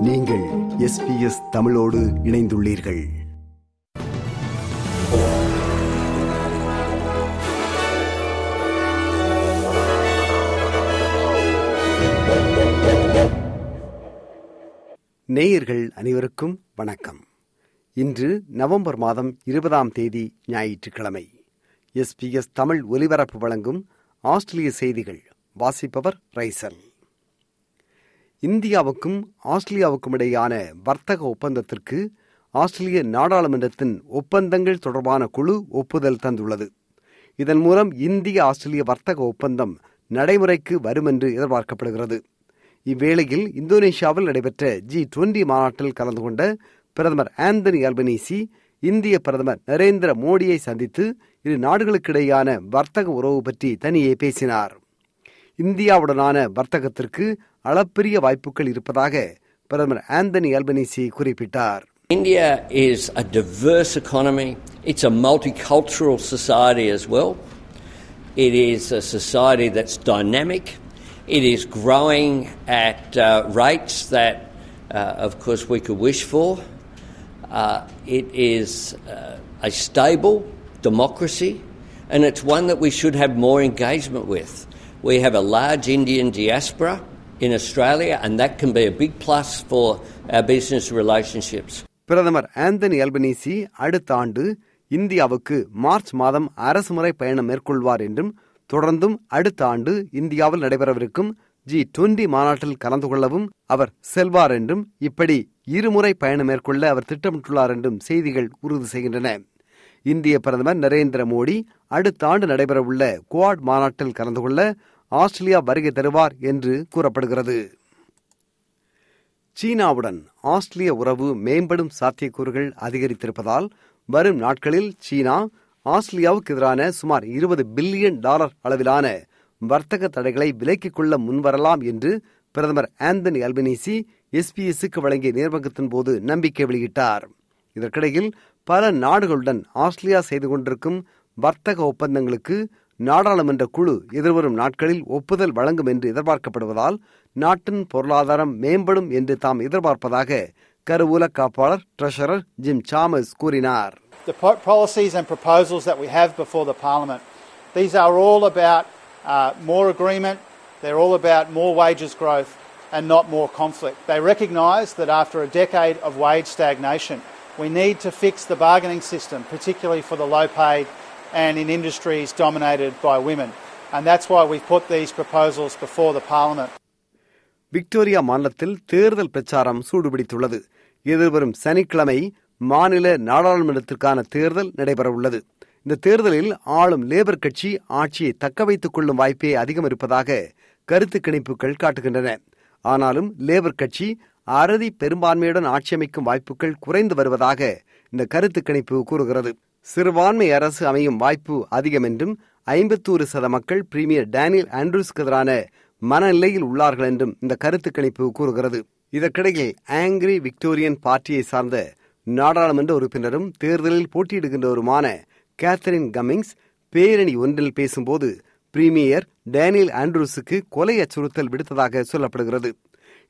நீங்கள் எஸ்பிஎஸ் தமிழோடு இணைந்துள்ளீர்கள். நேயர்கள் அனைவருக்கும் வணக்கம். இன்று நவம்பர் மாதம் இருபதாம் தேதி ஞாயிற்றுக்கிழமை. எஸ்பிஎஸ் தமிழ் ஒலிபரப்பு வழங்கும் ஆஸ்திரேலிய செய்திகள் வாசிப்பவர் ரைசல் இந்தியாவுக்கும் ஆஸ்திரேலியாவுக்கும் இடையான வர்த்தக ஒப்பந்தத்திற்கு ஆஸ்திரேலிய நாடாளுமன்றத்தின் ஒப்பந்தங்கள் தொடர்பான குழு ஒப்புதல் தந்துள்ளது. இதன் மூலம் இந்திய ஆஸ்திரேலிய வர்த்தக ஒப்பந்தம் நடைமுறைக்கு வரும் என்று எதிர்பார்க்கப்படுகிறது. இவ்வேளையில் இந்தோனேஷியாவில் நடைபெற்ற ஜி டுவெண்டி மாநாட்டில் கலந்து கொண்ட பிரதமர் ஆந்தனி அல்பனீசி இந்திய பிரதமர் நரேந்திர மோடியை சந்தித்து இரு நாடுகளுக்கிடையான வர்த்தக உறவு பற்றி தனியே பேசினார். இந்தியாவுடனான வர்த்தகத்திற்கு அளப்பரிய வாய்ப்புகள் இருப்பதாக பிரதமர் ஆந்தனி அல்பனீசி குறிப்பிட்டார் India is a diverse economy. It's a multicultural society as well. It is a society that's dynamic. It is growing at uh, rates that, uh, of course, we could wish for. Uh, it is uh, a stable democracy, and it's one that we should have more engagement with. We have a large Indian diaspora in Australia, and that can be a big plus for our business relationships. பிரதமர் Anthony Albanese அடுத்த ஆண்டு இந்தியாவுக்கு March மாதம் அரசுமுறை பயணம் மேற்கொள்வார் என்றும் தொடர்ந்தும் அடுத்த ஆண்டு இந்தியாவில் நடைபெறவிருக்கும் ஜி டுவெண்டி மாநாட்டில் கலந்து கொள்ளவும் அவர் செல்வார் என்றும் இப்படி இருமுறை பயணம் மேற்கொள்ள அவர் திட்டமிட்டுள்ளார் என்றும் செய்திகள் உறுதி செய்கின்றன இந்திய பிரதமர் நரேந்திர மோடி அடுத்த ஆண்டு நடைபெறவுள்ள குவாட் மாநாட்டில் கலந்து கொள்ள ஆஸ்திரேலியா வருகை தருவார் என்று கூறப்படுகிறது. சீனாவுடன் ஆஸ்திரேலிய உறவு மேம்படும் சாத்தியக்கூறுகள் அதிகரித்திருப்பதால் வரும் நாட்களில் சீனா ஆஸ்திரேலியாவுக்கு எதிரான சுமார் இருபது பில்லியன் டாலர் அளவிலான வர்த்தக தடைகளை விலக்கிக் கொள்ள முன்வரலாம் என்று பிரதமர் ஆந்தனி அல்பனீசி எஸ்பிஎஸ்க்கு வழங்கிய நேர்முகத்தின் போது நம்பிக்கை வெளியிட்டார். இதற்கிடையில் பல நாடுகளுடன் ஆஸ்திரேலியா செய்து கொண்டிருக்கும் வர்த்தக ஒப்பந்தங்களுக்கு நாடாளுமன்ற குழு எதிர்வரும் நாட்களில் ஒப்புதல் வழங்கும் என்று எதிர்பார்க்கப்படுவதால் நாட்டின் பொருளாதாரம் மேம்படும் என்று தாம் எதிர்பார்ப்பதாக கருவூல காப்பாளர் ட்ரெஷரர் ஜிம் சாமஸ் கூறினார் the policies and proposals that we have before the Parliament. These are all about uh, more agreement, they're all about more wages growth and not more conflict. They recognise that after a decade of wage stagnation, we need to fix the bargaining system, particularly for the low paid and in industries dominated by women. And that's why we've put these proposals before the Parliament. Victoria மாநிலத்தில் தேர்தல் பிரச்சாரம் சூடுபிடித்துள்ளது எதிர்வரும் சனிக்கிழமை மாநில நாடாளுமன்றத்திற்கான தேர்தல் நடைபெறவுள்ளது இந்த தேர்தலில் ஆளும் லேபர் கட்சி ஆட்சியை தக்க வைத்துக் கொள்ளும் வாய்ப்பே அதிகம் இருப்பதாக கருத்து கணிப்புகள் காட்டுகின்றன ஆனாலும் லேபர் கட்சி அறுதி பெரும்பான்மையுடன் ஆட்சி அமைக்கும் வாய்ப்புகள் குறைந்து வருவதாக இந்த கருத்து கணிப்பு கூறுகிறது சிறுபான்மை அரசு அமையும் வாய்ப்பு அதிகம் என்றும் ஐம்பத்தோரு சத மக்கள் பிரீமியர் டேனியல் ஆண்ட்ரூஸ்க்கு எதிரான மனநிலையில் உள்ளார்கள் என்றும் இந்த கருத்து கணிப்பு கூறுகிறது. இதற்கிடையில் ஆங்கிரி விக்டோரியன் பார்ட்டியை சார்ந்த நாடாளுமன்ற உறுப்பினரும் தேர்தலில் போட்டியிடுகின்றவருமான கேத்தரின் கம்மிங்ஸ் பேரணி ஒன்றில் பேசும்போது பிரீமியர் டேனியல் ஆண்ட்ரூஸுக்கு கொலை அச்சுறுத்தல் விடுத்ததாக சொல்லப்படுகிறது.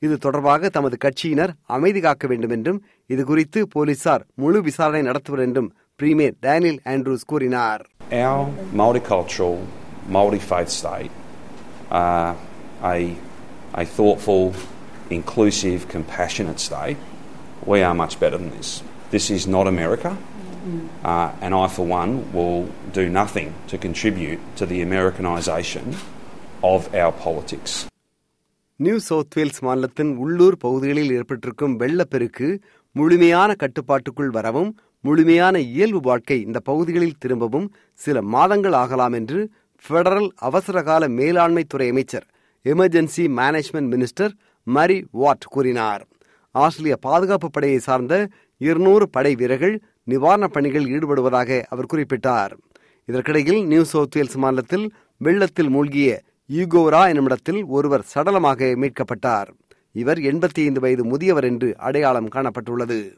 இது தொடர்பாக தமது கட்சியினர் அமைதி காக்க வேண்டும் என்றும் இது குறித்து போலீசார் முழு விசாரணை நடத்துவர் என்றும் பிரீமியர் டேனியல் ஆண்ட்ரூஸ் கூறினார் Our multicultural, multi-faith state, uh, a, a thoughtful, inclusive, compassionate state, we are much better than this. This is not America, uh, and I, for one, will do nothing to contribute to the Americanisation of our politics. New South Wales மாநிலத்தின் உள்ளூர் பகுதிகளில் ஏற்பட்டிருக்கும் வெள்ளப்பெருக்கு முழுமையான கட்டுப்பாட்டுக்குள் வரவும் முழுமையான இயல்பு வாழ்க்கை இந்த பகுதிகளில் திரும்பவும் சில மாதங்கள் ஆகலாம் என்று பெடரல் அவசரகால மேலாண்மை துறை அமைச்சர் emergency management minister Murray Watt கூறினார். ஆஸ்திரேலிய பாதுகாப்பு படையை சார்ந்த இருநூறு படை வீரர்கள் நிவாரணப் பணிகளில் ஈடுபடுவதாக அவர் குறிப்பிட்டார். இதற்கிடையில் நியூ சவுத் வேல்ஸ் மாநிலத்தில் வெள்ளத்தில் மூழ்கிய ஈகோரா என்னுமிடத்தில் ஒருவர் சடலமாக மீட்கப்பட்டார். இவர் எண்பத்தி ஐந்து வயது முதியவர் என்று அடையாளம் காணப்பட்டுள்ளது.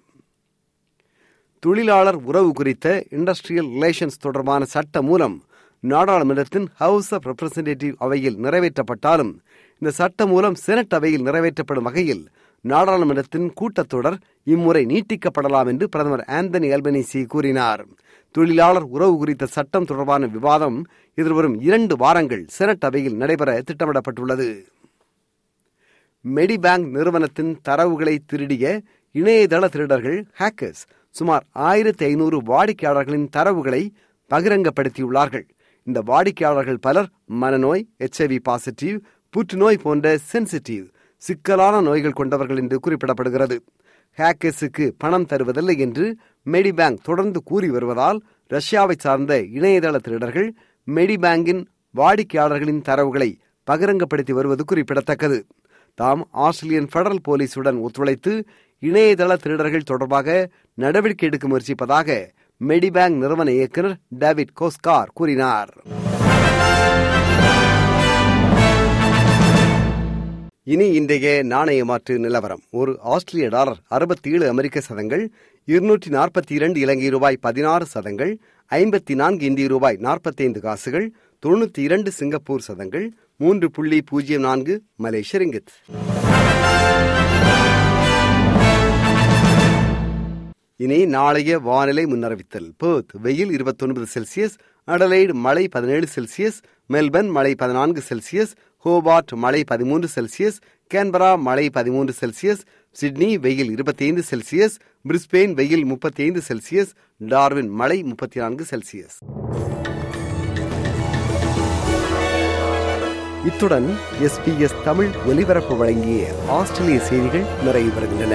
தொழிலாளர் உறவு குறித்த இண்டஸ்ட்ரியல் ரிலேஷன்ஸ் தொடர்பான சட்ட மூலம் நாடாளுமன்றத்தின் ஹவுஸ் ஆஃப் ரெப்ரசன்டேட்டிவ் அவையில் நிறைவேற்றப்பட்டாலும் இந்த சட்ட மூலம் செனட் அவையில் நிறைவேற்றப்படும் வகையில் நாடாளுமன்றத்தின் கூட்டத்தொடர் இம்முறை நீட்டிக்கப்படலாம் என்று பிரதமர் ஆந்தனி அல்பனிசி கூறினார். தொழிலாளர் உறவு குறித்த சட்டம் தொடர்பான விவாதம் எதிர்வரும் இரண்டு வாரங்கள் செனட் அவையில் நடைபெற திட்டமிடப்பட்டுள்ளது. மெடிபேங்க் நிறுவனத்தின் தரவுகளை திருடிய இணையதள திருடர்கள் ஹேக்கர்ஸ் சுமார் ஆயிரத்தி ஐநூறு வாடிக்கையாளர்களின் தரவுகளை பகிரங்கப்படுத்தியுள்ளார்கள். இந்த வாடிக்கையாளர்கள் பலர் மனநோய் எச்ஐவி பாசிட்டிவ் புற்றுநோய் போன்ற சென்சிட்டிவ் சிக்கலான நோய்கள் கொண்டவர்கள் என்று குறிப்பிடப்படுகிறது. ஹேக்கர்ஸுக்கு பணம் தருவதில்லை என்று மெடிபேங்க் தொடர்ந்து கூறி வருவதால் ரஷ்யாவை சார்ந்த இணையதள திருடர்கள் மெடிபேங்கின் வாடிக்கையாளர்களின் தரவுகளை பகிரங்கப்படுத்தி வருவது குறிப்பிடத்தக்கது. தாம் ஆஸ்திரேலியன் பெடரல் போலீசுடன் ஒத்துழைத்து இணையதள திருடர்கள் தொடர்பாக நடவடிக்கை எடுக்க முயற்சிப்பதாக மெடிபேங்க் நிறுவன இயக்குநர் டேவிட் கோஸ்கார் கூறினார். இனி இன்றைய நாணய மாற்று நிலவரம். ஒரு ஆஸ்திரேலிய டாலர் அறுபத்தி ஏழு அமெரிக்க சதங்கள் இருநூற்றி நாற்பத்தி இரண்டு இலங்கை ரூபாய் பதினாறு சதங்கள் ஐம்பத்தி நான்கு இந்திய ரூபாய் நாற்பத்தைந்து காசுகள் தொண்ணூற்றி இரண்டு சிங்கப்பூர் சதங்கள் மூன்று புள்ளி பூஜ்ஜியம் நான்கு மலேசிய ரிங்கித் இனி நாளைய வானிலை முன்னறிவித்தல். பேர்த் வெயில் இருபத்தொன்பது செல்சியஸ் அடலைடு மழை பதினேழு செல்சியஸ் மெல்பர்ன் மழை பதினான்கு செல்சியஸ் ஹோபார்ட் மழை பதிமூன்று செல்சியஸ் கேன்பரா மழை பதிமூன்று செல்சியஸ் சிட்னி வெயில் இருபத்தைந்து செல்சியஸ் பிரிஸ்பெயின் வெயில் முப்பத்தி ஐந்து செல்சியஸ் டார்வின் மழை முப்பத்தி நான்கு செல்சியஸ். இத்துடன் எஸ்பிஎஸ் தமிழ் ஒலிபரப்பு வழங்கிய ஆஸ்திரேலிய செய்திகள் நிறைவு பெறுகின்றன